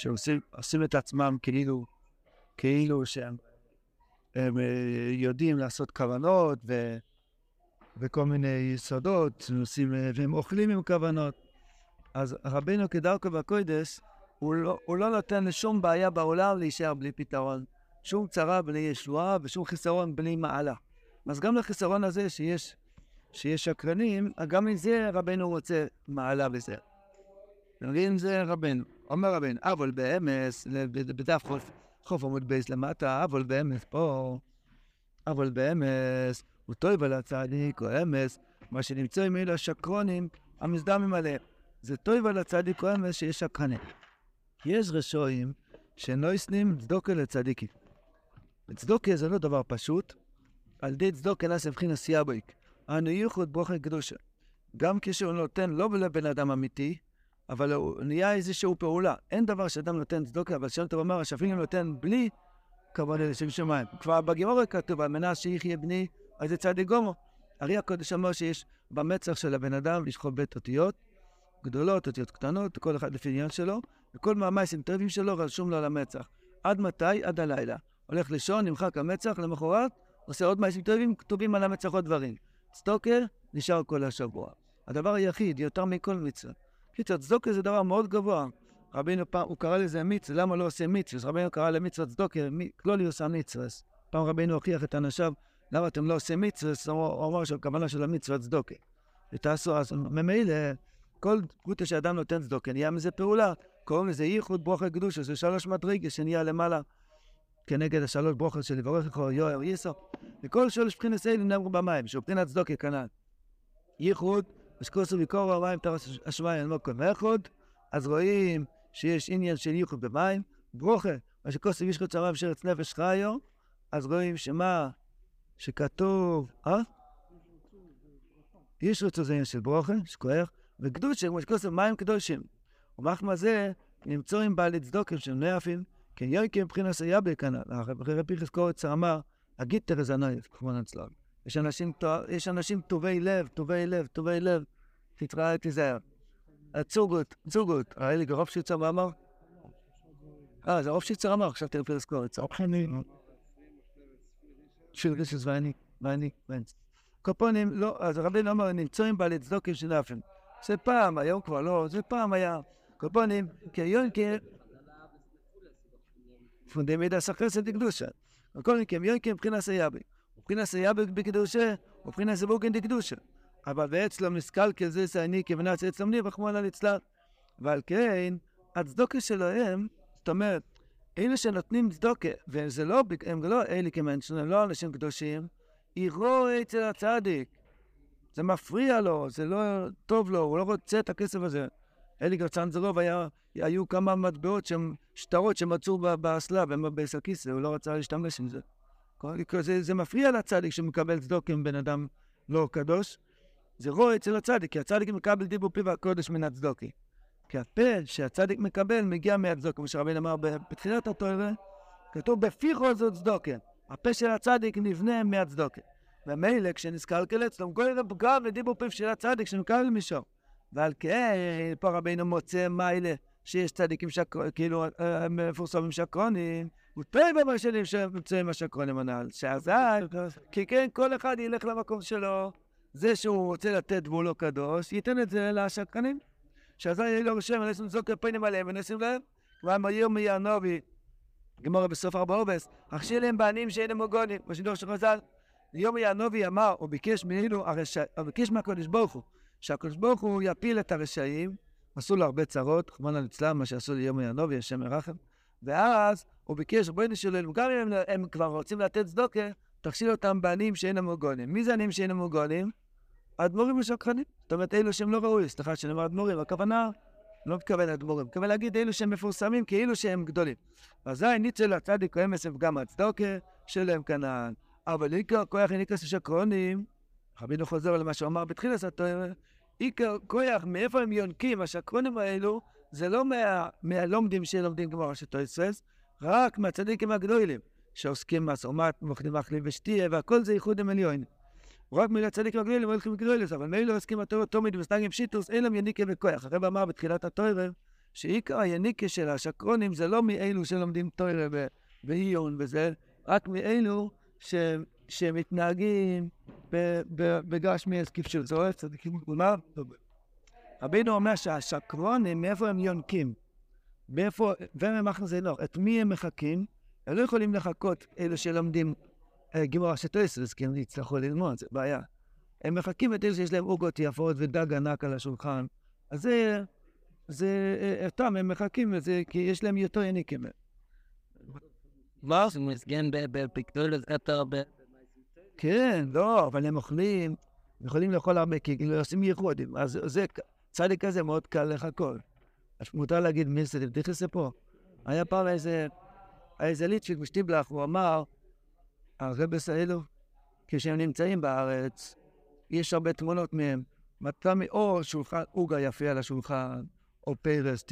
שעושים את עצמם כאילו, כאילו שהם הם, אה, יודעים לעשות כוונות ו, וכל מיני יסודות, עושים, אה, והם אוכלים עם כוונות. אז רבינו כדרכו בקוידס, הוא לא, הוא לא נותן לשום בעיה בעולם להישאר בלי פתרון. שום צרה בלי ישועה ושום חיסרון בלי מעלה. אז גם לחיסרון הזה שיש, שיש שקרנים, גם מזה רבנו רוצה מעלה בזה. נגיד זה רבנו. אומר רבנו, אבל באמס, בדף חוף עמוד בייס למטה, אבל באמס פה, אבל באמס, הוא טוב על הצדיק, או אמס, מה שנמצא עם אלה השקרונים, המזדמים עליהם. זה טוב על הצדיק או אמס שיש שקרנים. יש רשועים שנויסנים צדוקה לצדיקים. צדוקה זה לא דבר פשוט, על ידי צדוקה נעשה מבחין סייבויק. אנו ייחוד ברוכן קדושה. גם כשהוא נותן לא לבן אדם אמיתי, אבל נהיה איזושהי פעולה. אין דבר שאדם נותן צדוקה, אבל שם טוב אמר שאפילו נותן בלי כבוד לשם שמיים. כבר בגימורי כתוב, על מנת שיחיה בני, אז זה צדיק גומו. הרי הקודש אמר שיש במצח של הבן אדם, יש חוב בית אותיות גדולות, אותיות קטנות, כל אחד לפי עניין שלו, וכל מהמייסים טובים שלו רשום לו על המצח. עד מתי? עד הלילה. הולך לישון, נמחק המצח, למחרת עושה עוד מעשים טובים, כתובים על המצח עוד דברים. סטוקר, נשאר כל השבוע. הדבר היחיד, יותר מכל מצווה. קיצר, צדוקה זה דבר מאוד גבוה. רבינו פעם, הוא קרא לזה מצווה, למה לא עושה מצווה? רבינו קרא למצווה צדוקה, עושה מצווה. פעם רבינו הוכיח את אנשיו, למה אתם לא עושים מצווה? הוא אמר שהכוונה של המצווה צדוקה. ותעשו, אז ממילא, כל פרוטה שאדם נותן צדוקה, נהיה מזה פעולה. קוראים לזה ייחוד ברוכה קדושה, זה שלוש מדרגה שנהיה למעלה. כנגד השלוש ברוכות של יברך לך יואר יסו. וכל שלוש בחינס אלו נאמרו במים, שהוא בחינת צדוקה כנ"ל. ייחוד, ושכוסו ויקורו המים תרס השמיים מוקו מאחוד, אז רואים שיש עניין של ייחוד במים. ברוכה, מה שכוסו וישחוץ הרב שרץ נפש חיו, אז רואים שמה שכתוב, אה? ישרוצו זה עניין של ברוכה, שכוח, וקדושה, כמו שכוסו מים קדושים. ומחמא זה, נמצוא עם בעלי צדוקים של נאפים, כן יויקי מבחינת סייבל כאן, אחרי פיכס קורצה אמר, הגיטר הנויף, כמובן אצלם. יש אנשים, טובי לב, טובי לב, טובי לב, תיזהר. צוגות, צוגות, היה לי גרוב שיצר ואמר? אה, זה רוב שיצר אמר, עכשיו תראה פירס קורצה. שילגשס ואני, ואני, ואני. קופונים, לא, אז רבינו אמר, נמצאים בעלי צדוקים של אופן. זה פעם, היום כבר לא, זה פעם היה. קופונים, כי יונקר, פונדמידה סחרסת דקדושה. מכם יונקים מבחינת סייבי. מבחינת סייבי בקדושה, מבחינת סבוקין דקדושה. אבל ואצלם נסקלקל זה שאני כמנץ אצלם ניב, רחמנא ליצלן. ועל כן, הצדוקה שלהם, זאת אומרת, אלה שנותנים צדוקה, וזה לא, הם לא אלה כמנשן, הם לא אנשים קדושים, יראו אצל הצדיק. זה מפריע לו, זה לא טוב לו, הוא לא רוצה את הכסף הזה. אליגר צנזרוב היה, היו כמה מטבעות שהם שטרות שמצאו באסלה ובסקיסה, הוא לא רצה להשתמש עם זה. זה, זה מפריע לצדיק שמקבל צדוק עם בן אדם לא קדוש. זה רואה אצל הצדיק, כי הצדיק מקבל דיבור פיו הקודש מן הצדוקי. כי הפה שהצדיק מקבל מגיע מהצדוק, כמו שרבין אמר בתחילת התואר, כתוב בפיחו זאת צדוקה. הפה של הצדיק נבנה מהצדוקה. ומילא כשנסקלקל אצלו, כל פגם לדיבור פיו של הצדיק שמקבל משם. ועל כן, פה רבינו מוצא מיילה שיש צדיקים שקרונים, כאילו אה, מפורסמים שקרונים, טבע בשנים שנמצאים השקרונים הנ"ל, שאזי, כי כן, כל אחד ילך למקום שלו, זה שהוא רוצה לתת והוא לא קדוש, ייתן את זה לשקרנים. שאזי יהיה לו רשם, ונשים זוק הפנים עליהם ונשים להם, כבר מהיר מיענובי, גמורה בסוף ארבע עובס, הכשיר להם בעניים שאינם מוגונים, בשידור של חז"ל. יום יענובי אמר, הוא ביקש מאילו, הוא ביקש מהקדוש ברוך הוא, שהקדוש ברוך הוא יפיל את הרשעים, עשו לו הרבה צרות, רחמנא ליצלן, מה שעשו ליום ינובי, השם ירחם, ואז הוא ביקש, רבנו שלנו, גם אם הם כבר רוצים לתת צדוקה, תכשיל אותם בעניים שאינם מוגונים. מי זה עניים שאינם מוגונים? האדמו"רים ושקרנים. זאת אומרת, אלו שהם לא ראוי, סליחה שאני אומר אדמו"רים, הכוונה, לא מתכוון אדמו"רים, מתכוון להגיד אלו שהם מפורסמים כאילו שהם גדולים. אזי ניצל לצדיק או אמס גם הצדוקה שלהם כנען. אבל עיקר כוח איניקס שקרונים, רבינו חוזר למה שהוא אמר בתחילת התואר, עיקר כוח, מאיפה הם יונקים, השקרונים האלו, זה לא מה, מהלומדים שלומדים גמרא של תויסרס, רק מהצדיקים הגדולים, שעוסקים מסעומת, מוכנים מאכלים ושתייה, והכל זה ייחוד עם עליון. רק מילה צדיקים הגדולים הולכים גדולס, אבל מילא עוסקים בתורה תומית שיטוס, אין להם יניקה וכוח. הרב אמר בתחילת התואר, שעיקר היניקה של השקרונים זה לא מאלו שלומדים תוירה ועיון וזה, רק מאלו ש, שמתנהגים בגשמי כפשוט. זה אוהב צדיקים כלומר, רבינו אומר שהשקרונים, מאיפה הם יונקים? מאיפה, והם מחזינות, את מי הם מחכים? הם לא יכולים לחכות אלה שלומדים גימור השטויסרס, כי הם יצטרכו ללמוד, זה בעיה. הם מחכים את אלה שיש להם עוגות יפות ודג ענק על השולחן. אז זה, זה, אה, אותם הם מחכים לזה, כי יש להם יותר יניקים. מה? זה מסגן בפקדול יותר הרבה. כן, לא, אבל הם אוכלים, יכולים לאכול הרבה, כי כאילו עושים ייחוד. אז זה, צדיק כזה מאוד קל לחכות. אז מותר להגיד מי זה בדיחס פה. היה פעם איזה, איזה ליטשיק משטיבלח, הוא אמר, הרבס האלו, כשהם נמצאים בארץ, יש הרבה תמונות מהם. מצא או שולחן עוגה יפה על השולחן, או פרס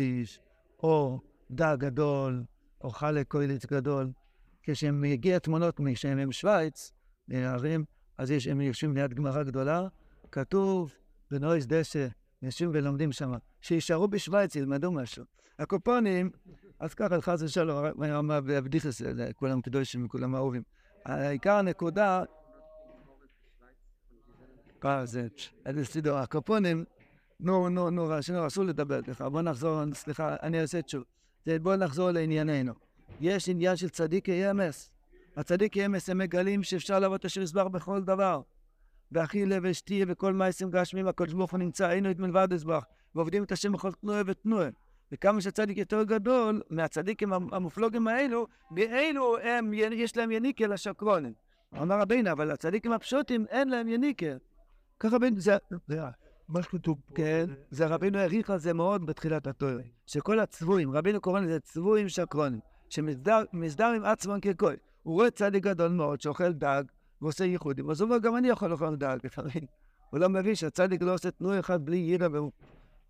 או דג גדול, או חלק קוילץ גדול. כשהם מגיע תמונות משהם עם שווייץ, נערים, אז יש, הם יושבים ליד גמרא גדולה, כתוב בנויס דשא, יושבים ולומדים שם, שישארו בשוויץ, ילמדו משהו. הקופונים, אז ככה, חס ושלום, הוא אמר בבדיחס, כולם קדושים וכולם אהובים. העיקר הנקודה, אה, זה, איזה סידור, הקופונים, נו, נו, נו, אסור לדבר ככה, בוא נחזור, סליחה, אני אעשה שוב. בוא נחזור לענייננו. יש עניין של צדיקי אמס. הצדיקי אמס הם מגלים שאפשר לעבוד אשר יסבר בכל דבר. ואכילה ושתיה וכל מעשים גשמים, הקדוש ברוך הוא נמצא, היינו את מלבד אזבח, ועובדים את השם בכל תנועה ותנועה. וכמה שהצדיק יותר גדול, מהצדיקים המופלוגים האלו, מאלו הם, יש להם יניקה לשקרונים. אמר רבינו, אבל הצדיקים הפשוטים, אין להם יניקה. ככה רבינו, זה... מה שכתוב פה. כן, זה רבינו העריך על זה מאוד בתחילת התואר. שכל הצבועים, רבינו קורא לזה צבועים שקרונים, שמסדר עם עצמם ככל. הוא רואה צדיק גדול מאוד שאוכל דג ועושה ייחודים, אז הוא אומר, גם אני יכול לאכול דג לפעמים. הוא לא מבין שהצדיק לא עושה תנוע אחד בלי ירא,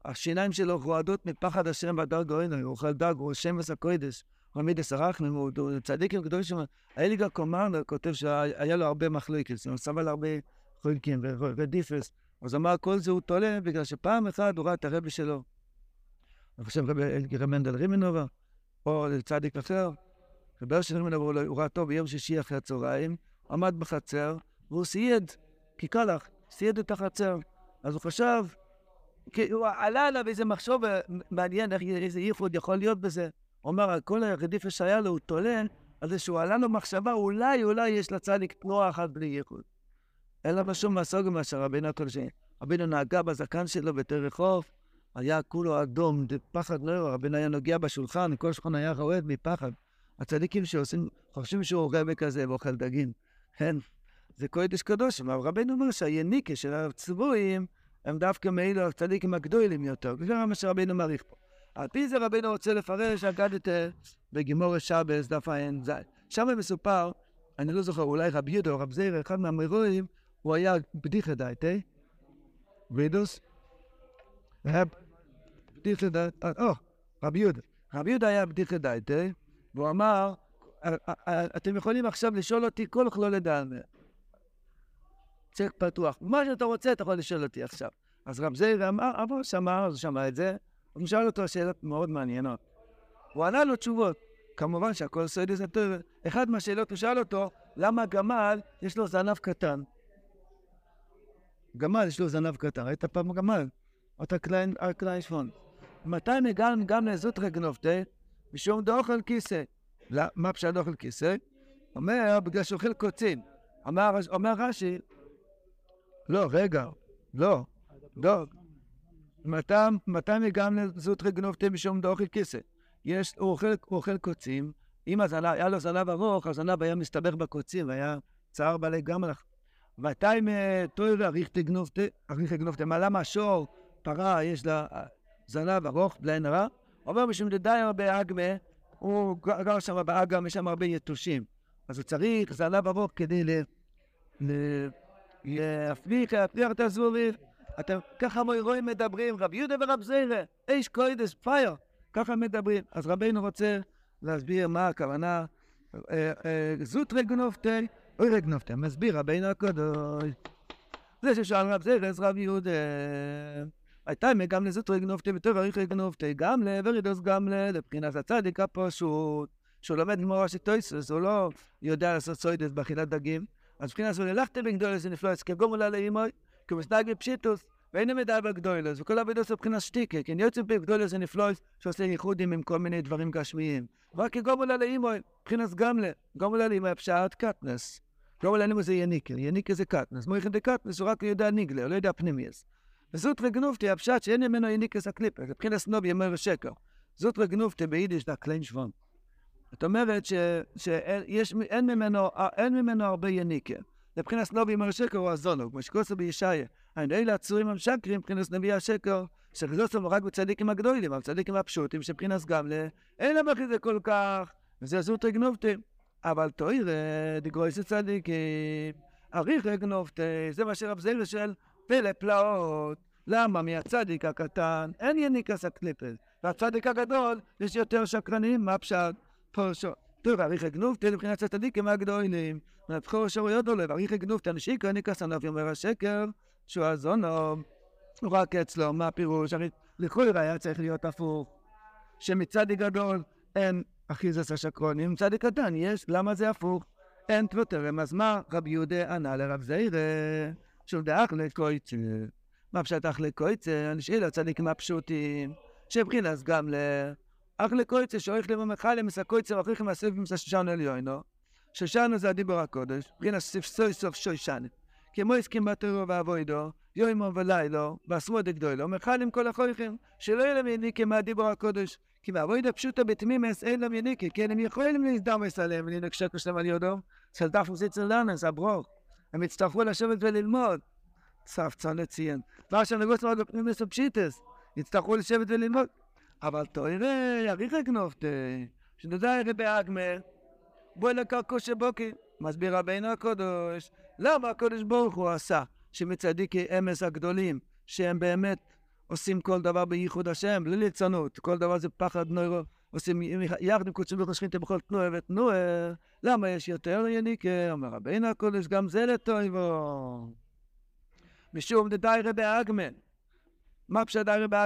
השיניים שלו רועדות מפחד השם והדר גאונו, הוא אוכל דג, הוא שמש הקודש, הוא עמיד הרחמים, הוא צדיקים גדולים שם. האליגה קומרנר כותב שהיה לו הרבה מחלוקת, הוא סבל הרבה חולקים ודיפרס. אז אמר, כל זה הוא תולה בגלל שפעם אחת הוא ראה את הרבי שלו. אני חושב רבי מנדל מרימנוב, או צדיק אחר. רבי של רימנובה הוא ראה טוב ביום שישי אחרי הצהריים, עמד בחצר, והוא סייד, כקלח, סייד את החצר. אז הוא חשב, הוא עלה עליו איזה מחשוב מעניין, איזה ייחוד יכול להיות בזה. הוא אמר, כל הרדיפה שהיה לו, הוא תולה על זה שהוא עלה לו מחשבה, אולי, אולי יש לצדיק תנועה אחת בלי ייחוד. אין לו שום מסוג שרבינו הקודשי. רבינו נהגה בזקן שלו בתל רחוב, היה כולו אדום, פחד נורא, רבינו היה נוגע בשולחן, כל שולחן היה רועד מפחד. הצדיקים שעושים, חושבים שהוא רבי כזה ואוכל דגים. כן, זה קודש קדוש, אבל רבינו אומר שהיניקה של הצבועים הם דווקא מאלו הצדיקים הגדולים יותר. זה מה שרבינו מעריך פה. על פי זה רבינו רוצה לפרש אגדת בגימור שבס, דף ע"ז. שם מסופר, אני לא זוכר, אולי רבי יהודה או רב זעיר, אחד מהמרואים, הוא היה בדיחה דייטה, וידוס, היה בדיחה דייטה, או, רבי יהודה. רבי יהודה היה בדיחה דייטה, והוא אמר, אתם יכולים עכשיו לשאול אותי כל כלולי דלמר. צ'ק פתוח. מה שאתה רוצה, אתה יכול לשאול אותי עכשיו. אז רב זעיר אמר, אבל שמע, אז שמע את זה, הוא שאל אותו שאלות מאוד מעניינות. הוא ענה לו תשובות. כמובן שהכל סודי זה טוב. אחד מהשאלות הוא שאל אותו, למה גמל יש לו זנב קטן? גמל יש לו זנב קטן, ראית פעם גמל? אתה קליין, קליין שפון. מתי מגלם גם לזוטרי גנובתה? משום דאוכל כיסא. מה פשוט דאוכל כיסא? אומר, בגלל שאוכל קוצים. אומר, אומר רש"י, לא, רגע, לא, לא. מתי מגם לזוט רגנובתם משום דאוכל כיסא? יש, הוא אוכל, הוא אוכל קוצים, אם הזנב, היה לו זנב ארוך, הזנב היה מסתבך בקוצים, והיה צער בעלי גמלח. מתי תוירה אריך גנובתה, אריך גנובתה, מה למה שור, פרה, יש לה זנב ארוך, בלי עין הרע? אומר משום דדייר באגמה, הוא גר שם באגם, יש שם הרבה יתושים. אז הוא צריך זנב ארוך כדי ל... להפליך, להפליח את הזבובים. אתם, ככה מוירואים מדברים, רב יהודה ורב זיירה, איש קוידס, פייר, ככה מדברים. אז רבינו רוצה להסביר מה הכוונה. זוט רגנופטי, אוי רגנופטי, מסביר רבינו הקדוש. זה ששאל רב זיירה, אז רב יהודה, הייתה גם לזוטרי גנובתי וטוב אריכי גנובתי, גם לוורידוס גם לבחינת הצדיק הפשוט, שהוא לומד גמורה טויסוס, הוא לא יודע לעשות סוידס באכילת דגים, אז מבחינת זו ללכתם בגדולס ונפלוס כגומולה לאימוי, כמסנג בפשיטוס, ואין מדע בגדולס, וכל עבודות מבחינת שטיקה, כי יוצא בגדולס ונפלוס שעושה ייחודים עם כל מיני דברים גשמיים. רק כגומולה לאימוי, מבחינת גמלה, גומולה לאימוי פשעת קטנס. גומולה לאימוי זה יניקה, יניקה זה קטנס, מויכן קטנס הוא רק יודע ניגלה, הוא לא יודע פנימיוס. וזאת רגנובתי הפשט שאין ממנו יניקס הקליפר, מבחינת סנוב יאמר שקר. זאת רגנובתי ביידיש דה קליין שוון. זאת אומרת שאין ממנו, אין ממנו הרבה יניקה. מבחינת נובי אמר שקר הוא הזונו, כמו שכוסו בישעיה. היינו אלה הצורים המשקרים מבחינת נביא השקר, שחזוסם רק בצדיקים הגדולים, אבל צדיקים הפשוטים שבחינת גמלה, אין להם אחרי זה כל כך, וזה זוט רגנובתי. אבל תוירה דגרויס צדיקים, אריך רגנובתי, זה מה שרב זיירה של פלא פלאות. למה? מהצדיק הקטן אין יניקס הקליפל, והצדיק הגדול יש יותר שקרנים, מה פשט? פרשו. טוב, אריך גנובתי לבחינת הצדיקים הגדולים. מבחור שערויות עולה, ואריך גנובתי, אנשי קרניקס ענף אומר השקר, שהוא הזונו, הוא רק אצלו, מה הפירוש? הרי לכאורה היה צריך להיות הפוך, שמצדיק גדול אין אחיזס השקרונים, מצדיק קטן יש, למה זה הפוך? אין תבוטרם, אז מה רבי יהודה ענה לרב זיירה? שהוא דאח לקויצה. מה פשט אח לקויצה? אנשי לצדיקים הפשוטים, שבחינס גם ל... אך לקויצה שאורך למה מחלם מסקויצה ואחריכם מהסביב מסששן עליונו. שושנה זה הדיבור הקודש, בחינה סוף סוף שוישנה. כמו הסכים בטרור ואבוידו, יוימו ולילו, והסמוד הגדולו, מחלם כל החויכם, שלא יהיה להם יניקה מהדיבור הקודש. כי באבוידו פשוטו בתמימס אין להם יניקה, כן הם יכולים להזדמס עליהם ולנקשק שלהם על יודו. סלדף וסיצר לנס, הברוך. הם יצטרכו לשבת וללמוד. סף צאן לציין. ועכשיו נגוס מאוד בפנימס ופשיטס. יצטרכו לשבת וללמוד. אבל תוירה, יריך גנובתה, שנדע רבי אגמר, בואי לקרקו שבוקי, מסביר רבינו הקדוש, למה הקדוש ברוך הוא עשה שמצדיקי אמס הגדולים, שהם באמת עושים כל דבר בייחוד השם, בלי ליצנות, כל דבר זה פחד נוירו, עושים יחד עם קודשי ברוך השכינתם בכל תנועה ותנועה, למה יש יותר יניקה? אומר רבינו הקדוש, גם זה לטויבו. משום דדי רבי אגמר, מה פשט די רבי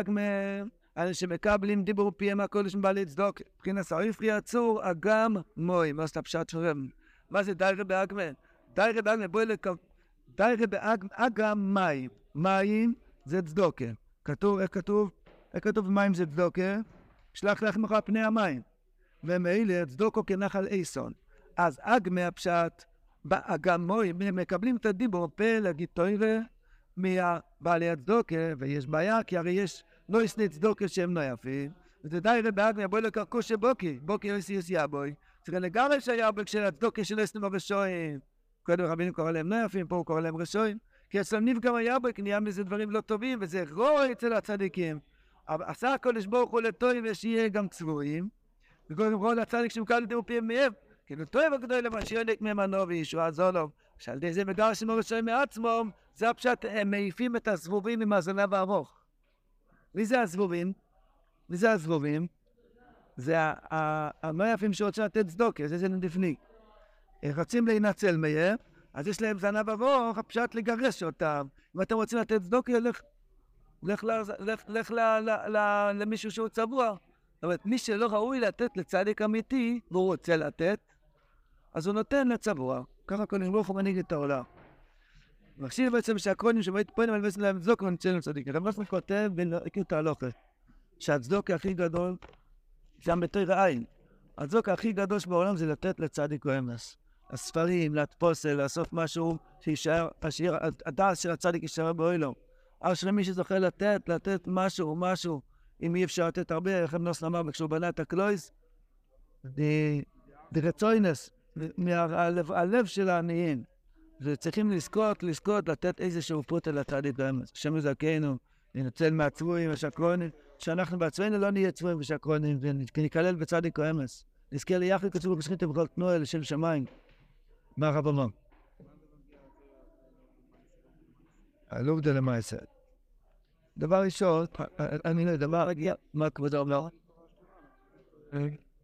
אלה שמקבלים דיבור פיהם הקודש מבעלי צדוק, מבחינת האיפרי עצור, אגם מוי, מה זה הפשט שלהם? מה זה דיירה באגמן? דיירה באגמן, בואי לק... דיירה אגם מים. מים זה צדוקה. כתוב, איך כתוב? איך כתוב מים זה צדוקה? שלח לחמך פני המים. ומילא צדוקו כנחל איסון. אז אגמי הפשט, באגם מוי, מקבלים את הדיבור פה להגיד תוירה מהבעלי הצדוקה, ויש בעיה, כי הרי יש... לא ישנה צדוקה שהם לא יפים, רבי אגמי, בואי לקרקו שבוקי, בוקי יוסי יוסי יבוי, צריך לגמרי שהיה בו כשהצדוקה של אסנו ברשועים. קודם רבינו קורא להם לא יפים, פה הוא קורא להם רשועים, כי אצלם נפגם היה בו, נהיה מזה דברים לא טובים, וזה רוע אצל הצדיקים. עשה הקודש ברוך הוא לטועים ושיהיה גם צבועים, וקודם כל הצדיק שמקל את פיהם מהם, כאילו טועים למה שיונק ממנו וישוע זולוב, שעל ידי זה מגרשים הרשועים מעצמם, זה הפשט, הם מעיפים את הזבובים עם הזנב הארוך. מי זה הזבובים? מי זה הזבובים? זה הלא יפים שרוצים לתת צדוקה, זה זה נדפני. רוצים להינצל מהם, אז יש להם זנב ארוך, הפשט לגרש אותם. אם אתם רוצים לתת צדוקה, לך, לך, לך, לך למישהו שהוא צבוע. זאת אומרת, מי שלא ראוי לתת לצדיק אמיתי, והוא רוצה לתת, אז הוא נותן לצבוע. ככה כל ברוך הוא מנהיג את העולם. מחשיב בעצם שהקרונים שבו התפונים על בעצם להם צדוק ונצא צדיק. הרב רסמן כותב בלהכיר את ההלוכה, שהצדוק הכי גדול, שם בתור העין. הצדוק הכי גדול שבעולם זה לתת לצדיק או אמס. הספרים, להדפוסל, לעשות משהו שישאר, הדעת של הצדיק יישאר באוילום. אשר מי שזוכה לתת, לתת משהו, משהו, אם אי אפשר לתת הרבה, איך אמנוס אמר כשהוא בנה את הקלויס, דרצוינס, מהלב של העניים. וצריכים לזכות, לזכות, לתת איזשהו פרוטה לצדיק האמץ. השם יזכנו, לנצל מהצבועים והשקרונים, שאנחנו בעצמנו לא נהיה צבועים ושקרונים, וניכלל בצדיק האמץ. נזכה ליחד כתוב בשכינתם בכל תנועה לשם שמיים. מה הרב אמר? הלובדה למעשה. דבר ראשון, אני לא יודע, מה כבודו אומר?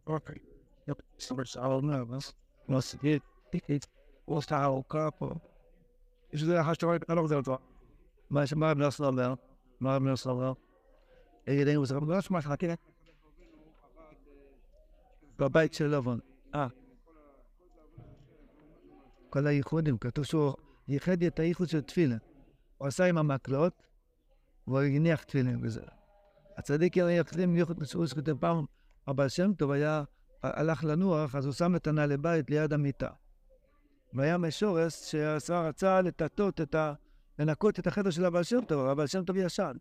אוקיי. Ostal, Kapo. Is det här står jag också då? Men som jag nästan där. מה אומר סברה? ידינו זה לא שמע כן? בבית של לבון. אה. כל הייחודים, כתוב שהוא ייחד את הייחוד של תפילה. הוא עשה עם המקלות, והוא הניח תפילין בזה. הצדיקים יכולים ייחוד מסורים שכותב פעם, הבעל שם טוב היה, הלך לנוח, אז הוא שם את הנעלי בית ליד המיטה. והיה משורס שהשר רצה לטטות את ה... לנקות את החדר של הבעל שם טוב, הבעל שם טוב ישן.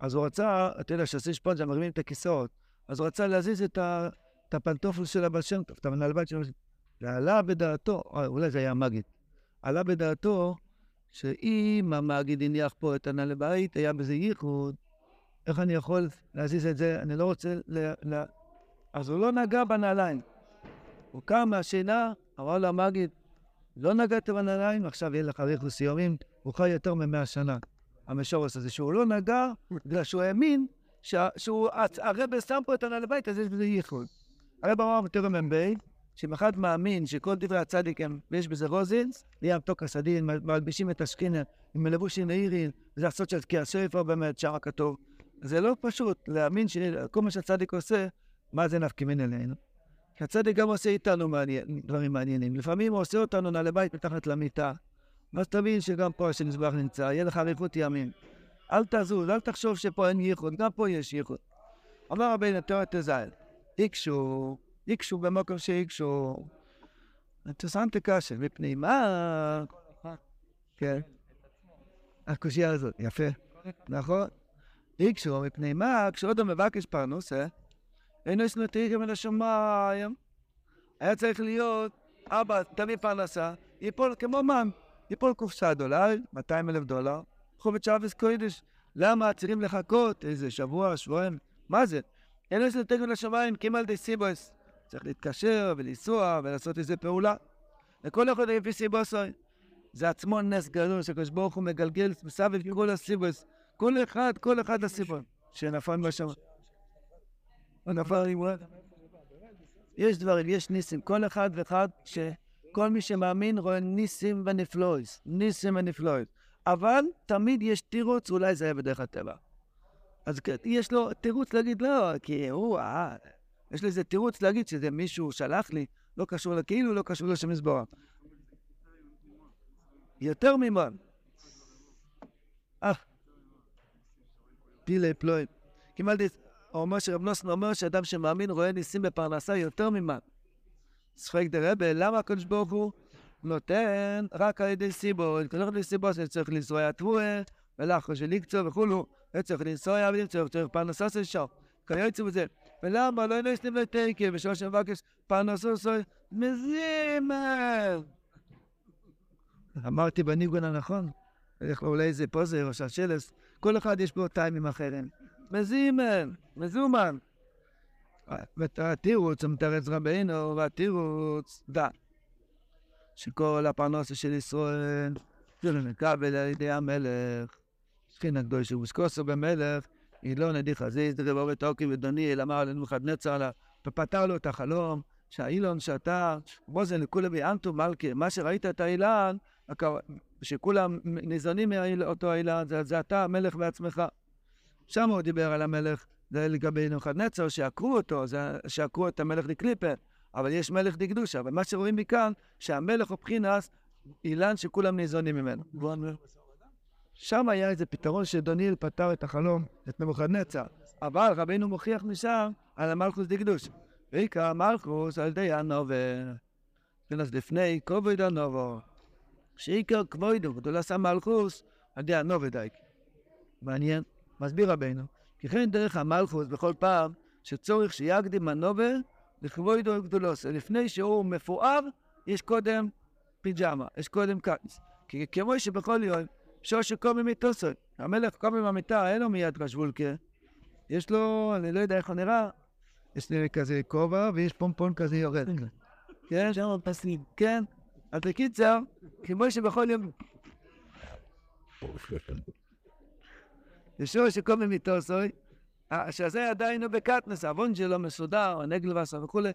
אז הוא רצה, אתה יודע, שעושים שפונג'ה, מרימים את הכיסאות, אז הוא רצה להזיז את, ה, את הפנטופל של הבעל שם טוב, את המנהל בית שלו. ועלה בדעתו, אולי זה היה מגיד, עלה בדעתו שאם המגיד הניח פה את הנעל בית, היה בזה ייחוד, איך אני יכול להזיז את זה? אני לא רוצה ל... ל... אז הוא לא נגע בנעליים. הוא קם מהשינה, אמר לו המגיד, לא נגעת בנעליים, עכשיו יהיה לך ריחוס סיומים, הוא חי יותר ממאה שנה. המשורס הזה, שהוא לא נגע, בגלל שהוא האמין שהוא, הרב שם פה את הנעל בית, אז יש בזה ייחוד. הרב אמר בתרם מ"ב, שאם אחד מאמין שכל דברי הצדיק הם, ויש בזה רוזינס, נהיה מתוק הסדין, מלבישים את השכינה, עם מלבושין נעירין, זה הסוד של תקיע ספר באמת, שם כתוב. זה לא פשוט להאמין שכל מה שהצדיק עושה, מה זה נפקימין אלינו. הצדיק גם עושה איתנו מעניין, דברים מעניינים. לפעמים הוא עושה אותנו נעלי בית מתחת למיטה, ואז תבין שגם פה השם יזבח נמצא, יהיה לך אריכות ימים. אל תזוז, אל תחשוב שפה אין ייחוד, גם פה יש ייחוד. אמר רבינו תורת תזיל, הקשו, הקשו במקום שהקשו. אינטרסנט קשה, מפני מה... כן. הקושייה הזאת, יפה. נכון? הקשו, מפני מה? כשעוד מבקש פרנוסה, אינו יש נתיך מן השמיים. היה צריך להיות, אבא, תביא פרנסה, ייפול כמו מן. ייפול קופסה דולר, 200 אלף דולר, קחו בצ'אבס קוידש. למה צריכים לחכות איזה שבוע, שבועיים? מה זה? אין יש לתגו לשמיים כמעט די סיבוס. צריך להתקשר ולנסוע ולעשות איזה פעולה. לכל אחד לפי סיבוסוי. זה עצמו נס גדול שקדוש ברוך הוא מגלגל מסביב כל הסיבוס. כל אחד, כל אחד הסיבוס שנפל בשמיים. נפל עם יש דברים, יש ניסים. כל אחד ואחד ש... כל מי שמאמין רואה ניסים ונפלויס, ניסים ונפלויס. אבל תמיד יש תירוץ, אולי זה היה בדרך הטבע. אז יש לו תירוץ להגיד לא, כי הוא, אה, יש לזה תירוץ להגיד שזה מישהו שלח לי, לא קשור לכאילו, לא קשור לשם יסבורה. יותר ממון. אה, פילי פלוי. קיבלתי, אומר שרב נוסן אומר שאדם שמאמין רואה ניסים בפרנסה יותר ממון. צחק דרבה, למה הקדוש ברוך הוא נותן רק על ידי סיבות? כל ידי סיבות שצריך לנסוע תבואה, ולחו של איקצו וכולו, וצריך לנסוע ולמצוא, צריך פרנסה של שם. כיוצא בזה. ולמה לא נסתם לתקי, ושלוש שמבקש פרנסו סוי, מזימר. אמרתי בניגון הנכון, אולי איזה פוזר או שלשלס, כל אחד יש בו טיימים אחרים. מזימן, מזומן. והתירוץ, מתרץ רבינו, והתירוץ, דע. שכל הפרנסה של ישראל, זה לא מקבל על ידי המלך. שכין הקדוש ובסקוסו במלך, היא לא נדי חזיז, דרבו ותוקי ודוניאל, אמר לנבוכדנצר ופתר לו את החלום, שהאילון שתה, בוזן לכולי ביאנטו מלכי, מה שראית את האילן, שכולם ניזונים מאותו האילן, זה אתה המלך בעצמך. שם הוא דיבר על המלך זה לגבי נבוכדנצר, שעקרו אותו, שעקרו את המלך לקליפר, אבל יש מלך דקדושה, מה שרואים מכאן, שהמלך הוא בחינס אילן שכולם ניזונים ממנו. שם היה איזה פתרון שדוניאל פתר את החלום, את נבוכדנצר, אבל רבינו מוכיח משם על המלכוס דקדוש. ועיקר המלכוס על ידי הנובר. אז לפני כובד הנובר, שעיקר כבודו, גדולס המלכוס, על ידי הנובר דייק. מעניין, מסביר רבינו. כי כן דרך המלכוס בכל פעם שצורך שיקדים הנובר לכבודו גדולוס. לפני שהוא מפואר, יש קודם פיג'מה, יש קודם קאנס. כי כמו שבכל יום, אפשר שקום ממיתוסות. המלך קום עם המיטה, אין לו מיד רשוולקה. יש לו, אני לא יודע איך הוא נראה, יש לי כזה כובע ויש פומפון כזה יורד. כן? שם פסים. כן. אז בקיצר, כמו שבכל יום... ישוע שקום ממיתוסוי, שזה עדיין הוא בקטנס, העוון שלו מסודר, הנגלווסה וכולי,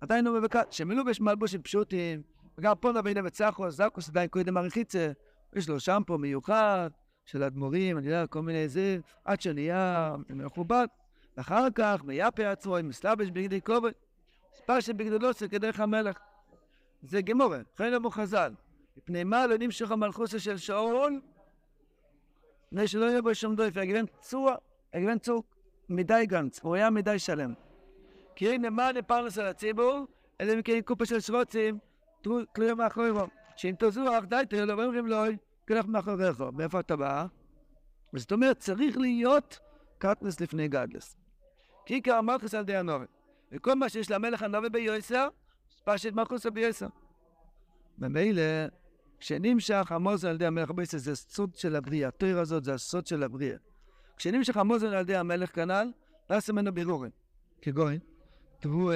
עדיין הוא בקטנס, שמלובש מלבושים פשוטים, וגם פה נבינה וצחו, זקוס עדיין קודם אריחיצה, יש לו שמפו מיוחד, של אדמו"רים, אני יודע, כל מיני זה, עד שנהיה מכובד. אחר כך, מייפה עצמו, מסתבש בגדי כובד, ספשת בגדולוסו כדרך המלך. זה גמורה, חן אמרו חז"ל. מפני מה לא נמשך המלכוסה של שאול? מפני שלא יהיה בו שום דויף, הגוון צוע, הגוון צור מדי גנץ, הוא היה מדי שלם. כי הנה מה לפרנס על הציבור, אלא אם כן קופה של שרוצים, תלויים מאחורי בו. שאם תזוח, די, תראה לו, ואומרים לו, כלך מאחוריך. מאיפה אתה בא? זאת אומרת, צריך להיות קטנס לפני גדלס. כי עיקר המלכוס על ידי הנובי. וכל מה שיש למלך הנובי ביועסר, פשט מלכוס ביועסר. ממילא, כשנמשך המוזן על ידי המלך ביועסר, זה סוד של הבריאה. התויר הזאת זה הסוד של הבריאה. כשנמשך המוזן על ידי המלך כנ"ל, נעשה ממנו בירורים. כגון, תראו,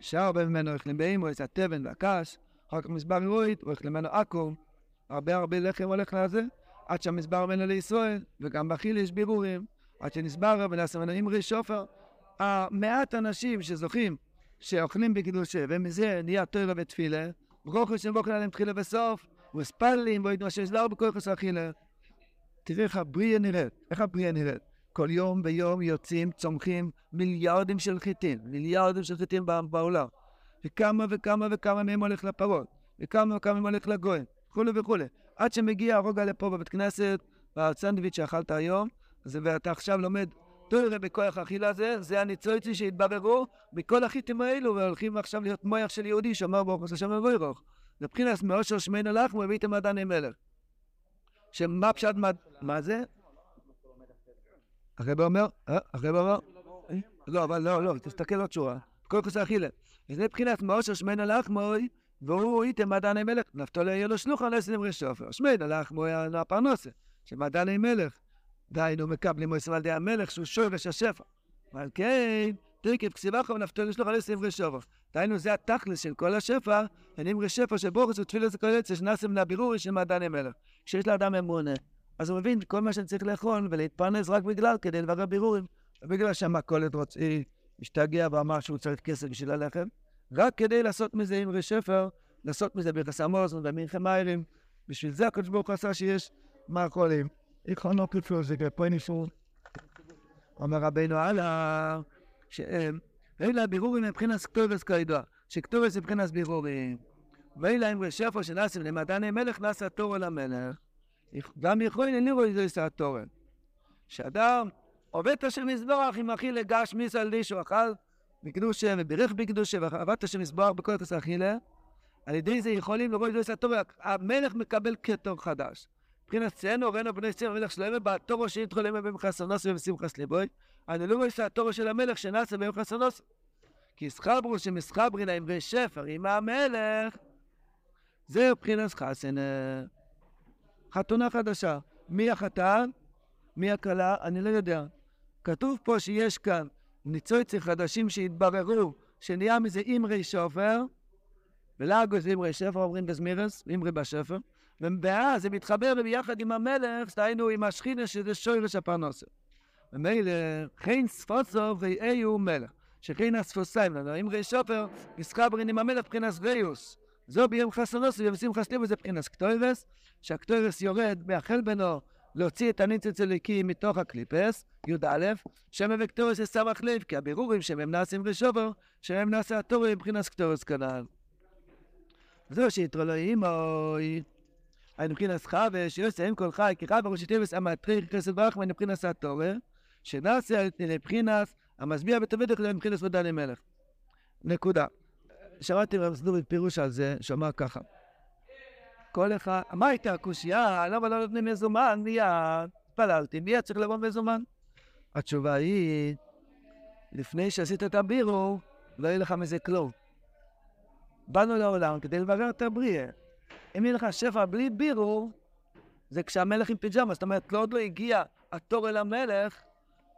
שאר הרבה ממנו אוכלים באימוס, התבן והקש, אחר כך מסבר הירואית, הוא ממנו עכו, הרבה הרבה לחם הולך לזה, עד שהמסבר ממנו לישראל, וגם באכיל יש בירורים, עד שנסבר ונעשה ממנו אימרי שופר. המעט אנשים שזוכים, שאוכלים בקידושי, ומזה נהיה תוירה ותפילה, ברוכו של בוקר עליהם תחילה וסוף, וספלים, בואי מה שנסבר בכוח אכילה. תראה איך הבריאה נראית, איך הבריאה נראית. כל יום ויום יוצאים, צומחים מיליארדים של חיטים, מיליארדים של חיטים בעולם. וכמה וכמה וכמה מהם הולך לפרות, וכמה וכמה מהם הולך לגויים, וכולי וכולי. עד שמגיע הרוגע לפה בבית כנסת, והסנדוויץ' שאכלת היום, ואתה עכשיו לומד תוירה בכוח האכילה זה, זה הניצוצי שהתבררו בכל החיטים האלו, והולכים עכשיו להיות מויח של יהודי שאומר ברוך השם ובוירוך. מבחינת מאושר שמנו לך, את המדעני מלך. שמה פשט מד... מה זה? הרב אומר, הרב אומר, לא, אבל לא, לא, תסתכל עוד שורה. כל כוס האכילה. וזה מבחינת מאושר שמנו לך מוי, והוא איתם מדעני מלך. נפתולי יהיה לו שלוחה לסנים רשופר. שמנו לך מוי הפרנוסה, שמדעני מלך. דהיינו מקבלים על ידי המלך שהוא שורש השפע. ועל כן, תרקב כסיבך ונפתול לשלוח על סמרי שופר. דהיינו זה התכלס של כל השפע, ונמרי שפע שבורס ותפילת הקואליציה שנעשה מן הבירורי של מדעני מלך. כשיש לאדם אמונה, אז הוא מבין כל מה שאני צריך לאכול ולהתפרנס רק בגלל כדי לברר בירורים. בגלל שהמכולת רוצה, משתגע ואמר שהוא צריך כסף בשביל הלחם, רק כדי לעשות מזה אמרי שפר, לעשות מזה ברכס המוזן ומנחם מיירים. בשביל זה הקדוש ברוך הוא עשה שיש מאכולים. Ik ga nog het voor zeggen, פויניפור. אומר רבינו הלאה, שאלה הבירורים מבחינת כתובס כידוע, שכתובס מבחינת בירורים. ואלה אמרי שפר שנעשים למדעני מלך נעשה תורה למלך. גם יכולים אין לראות איזה עשה תורה. שאדם עובד את השם מזבוח עם אחי לגש מיסה על שהוא אכל בקדושה ובירך בקדושה ועבד את השם מזבוח בכל את אכילה. על ידי זה יכולים לראות איזה עשה תורה. המלך מקבל כתור חדש. מבחינת ציינו ראינו בני ציון המלך שלמה בתורו שנתחו להם במחסנוס ובשמחס ליבוי אני לא רואה שהתורו של המלך שנעשה במחסנוס כי סחברו שמסחברין האמרי שפר עם המלך. זה מבחינת חסן חתונה חדשה. מי החתן? מי הכלה? אני לא יודע. כתוב פה שיש כאן ניצוצי חדשים שהתבררו שנהיה מזה אימרי שופר ולאגו זה אימרי שפר אומרים בזמירס, אימרי בשפר ואז זה מתחבר ביחד עם המלך, דהיינו עם השכינה שזה שורש הפרנסה. ומילא, חין ספוצו ואיהו מלך. שכין הספוסיים לנו, אם רי שופר, מסחברין עם המלך מבחינת ריוס. זו ביום חסנוס ובשמחת ליבו זה מבחינת קטוירס, שהקטוירס יורד מהחל בינו להוציא את הניצוץ הליקי מתוך הקליפס, י"א, שם וקטורס סמך לב, כי הבירורים שהם נעשים רי שופר, שהם נעשה התורים מבחינת קטורס כנ"ל. זהו שיתרו לו אימוי. היינו מבחינת חווה, אם כל חי, כי חווה ראשי טבעס המטריך חסד ברח ממנו מבחינת התורר, שנעשה לבחינת המשביע להם מבחינת ודן למלך. נקודה. שמעתי רב סדורי פירוש על זה, שאמר ככה. כל אחד, מה הייתה הקושייה? למה לא נותנים מזומן? מיד התפללתי, מיד צריך לבוא מזומן. התשובה היא, לפני שעשית את הבירו, לא יהיה לך מזה כלום. באנו לעולם כדי לברר את הבריאה. אם יהיה לך שפע בלי בירור, זה כשהמלך עם פיג'מה, זאת אומרת, עוד לא הגיע התור אל המלך,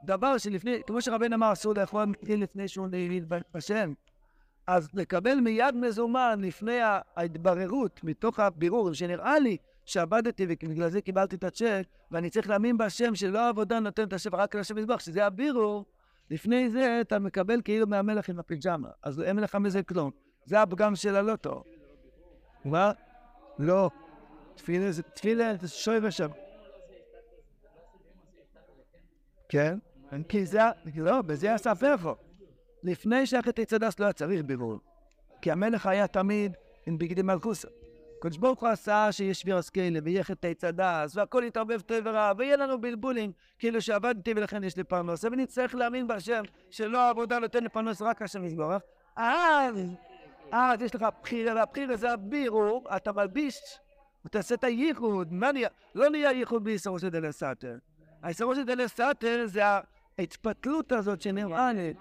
דבר שלפני, כמו שרבן אמר, אסור לאכול מתחיל לפני שהוא מתבשל. אז לקבל מיד מזומן לפני ההתבררות, מתוך הבירור, שנראה לי שעבדתי ובגלל זה קיבלתי את הצ'ק, ואני צריך להאמין בהשם שלא העבודה נותנת את השפע רק לשם מזבח, שזה הבירור, לפני זה אתה מקבל כאילו מהמלך עם הפיג'מה, אז אין לך מזה כלום. זה הפגם של כן? כי זה, לא, בזה הספר לפני שהחטא צדס לא היה צריך בירור. כי המלך היה תמיד עם בגדי מלכוסה. קדוש ברוך הוא עשה שיש וירוס כאלה, ויהיה חטאי צדס, והכל יתערבב טוב ורע, ויהיה לנו בלבולים, כאילו שעבדתי ולכן יש לי פרנוס, ונצטרך להאמין בהשם, שלא העבודה נותן לי פרנוס רק השם יסבורך. אז, אז יש לך בחירה, והבחירה זה הבירור, אתה מלביש, ותעשה את הייחוד, מה נהיה? לא נהיה ייחוד בישרוסי דלה סאטר. הישרוסי דלה סאטר זה ההתפתלות הזאת שנראה לי.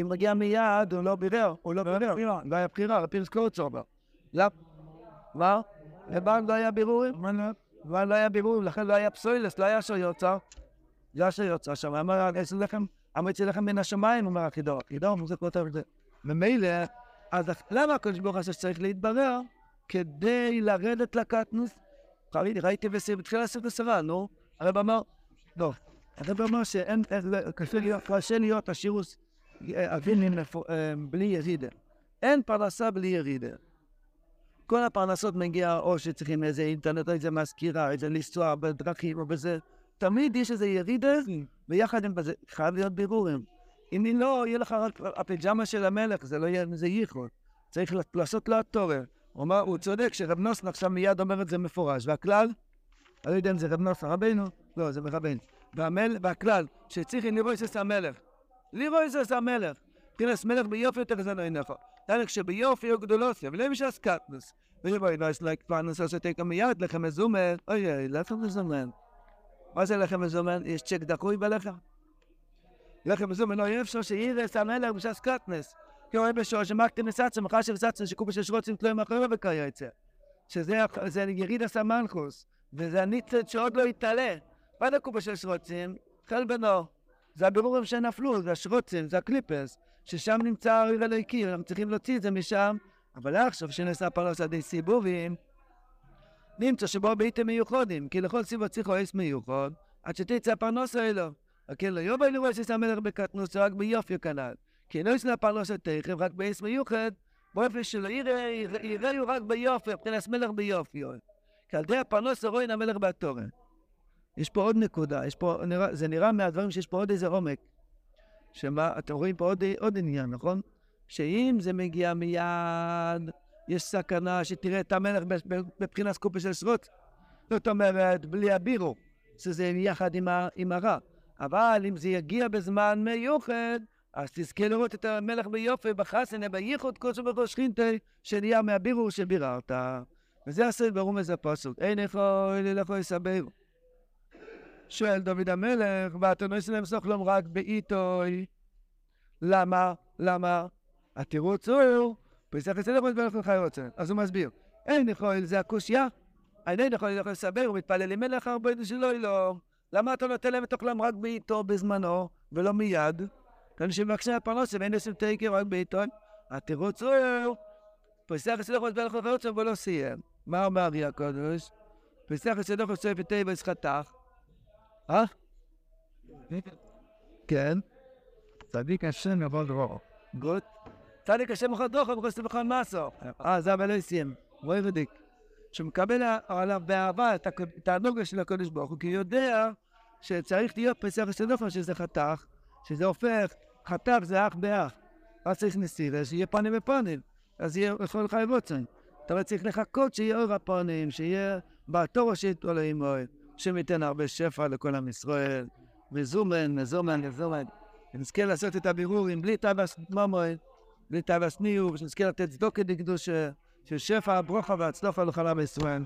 אם מגיע מיד, הוא לא בירר, הוא לא בירר, לא היה בחירה, הפירס קורצובר. לא. מה? לבן לא היה בירורים? לבן לא היה בירורים, לכן לא היה פסוילס, לא היה אשר יוצא. לא אשר יוצא שם, אמר, אצל לחם, אמר אצל לחם מן השמיים, אומר החידור. החידור, זה כותב את זה. ממילא, אז למה הקדוש ברוך הוא שצריך להתברר? כדי לרדת לקטנוס. ראיתי בתחילת ספר שרה, נו. הרב אמר, לא. הרב אמר שאין, קשה להיות השירוס אבינים בלי ירידה. אין פרנסה בלי ירידה. כל הפרנסות מגיע או שצריכים איזה אינטרנט, או איזה מזכירה, איזה לנסוע בדרכים או בזה. תמיד יש איזה ירידה, ויחד עם זה חייב להיות בירורים. אם לא, יהיה לך רק הפיג'מה של המלך, זה לא יהיה, זה ייחוד. צריך לעשות לו התורר. הוא אמר, הוא צודק שרב נוסן עכשיו מיד אומר את זה מפורש. והכלל, אני לא יודע אם זה רב נוסן רבנו, לא, זה. והמל, והכלל, שצריך לראות את המלך. לראות את המלך. פרס מלך ביופי יותר זה לא ינכו. דרך שביופי הוא גדולוסיה, ולא משעס קטנוס. ובואי, לא יש לה פרנס עושה תקע מיד, לחם מזומן. אוי אוי, לחם מזומן. מה זה לחם מזומן? יש צ'ק דחוי בלחם? לחם מזומן, לא, אי אפשר שאירס המלך בשעס קטנס. כי הוא בשור שמקטין לסצה, מחר של סצה, שקופה של שרוצים תלויים אחרי וכיוצא. שזה יריד הסמנחוס, וזה הניצת שעוד לא יתעלה. מה זה קופה של שרוצים? חל בנו. זה הבירורים שנפלו, זה השרוצים, זה הקליפס. ששם נמצא העיר אלוהיקי, אנחנו צריכים להוציא את זה משם, אבל עכשיו שנעשה פרנוס על ידי סיבובים, נמצא שבו בעיתם מיוחדים, כי לכל סיבוב צריך עץ מיוחד, עד שתצא הפרנוס האלו. וכן לא יובל לראות שיש המלך בקטנוס, רק ביופי כנ"ל. כי לא יש לה פרנוס תכף, רק בעץ מיוחד, באופן שלו יראו רק ביופי, מבחינת מלך ביופי. כי על די הפרנוס רואים המלך בתורן. יש פה עוד נקודה, יש פה, זה נראה מהדברים שיש פה עוד איזה עומק. שמה, אתם רואים פה עוד, עוד עניין, נכון? שאם זה מגיע מיד, יש סכנה שתראה את המלך בבחינת סקופה של שרות. זאת אומרת, בלי הבירו, שזה יחד עם, ה, עם הרע. אבל אם זה יגיע בזמן מיוחד, אז תזכה לראות את המלך ביופי, בחסנה, בייחוד קודשו בכל שכינתי, שנהיה מהבירו שביררת. וזה הסדר ברומז הפסוק. אין יכול ללכו יסברו. שואל דוד המלך, ואתה נועס להם סוכלום רק בעיתוי. למה? למה? התירוץ הוא, פסח אצל יכול לדבר לך רוצה. אז הוא מסביר, אין יכול, זה הקושייה. אין יכול לסבר, הוא מתפלל מלך הרבה שלא לא. למה אתה נותן להם את אוכלם רק בעיתו בזמנו, ולא מיד? כאן שמבקשים הפרנסה ואין עושים תקר רק בעיתו. התירוץ הוא, פסח אצל יכול לדבר לך רוצה ולא סיים. מה אומר ארי הקודש? פסח אצל יכול סוף את טבע חתך. אה? כן. צדיק השם יבוא דרור. גוד. צדיק השם יבוא דרור, בכל סתם בכל מסו. אה, זה אבל לא סיים. רואי ודיק. שמקבל עליו באהבה את התענוג של הקדוש ברוך הוא, כי הוא יודע שצריך להיות פסח הסדופן שזה חתך, שזה הופך, חתך זה אח באח. אז צריך נסירה, שיהיה פנים בפנים. אז יהיה יכול לך רוצן. אתה צריך לחכות שיהיה אור הפנים, שיהיה בתור שיתו אלוהים אוהב. השם ייתן הרבה שפע לכל עם ישראל, מזומן, מזומן, מזומן. ונזכה לעשות את הבירורים בלי תאווס ממועד, בלי תאווס ניור, ושנזכה לתת צדוקה דקדושה, של שפע, ברוכה והצלוחה לכל עם ישראל.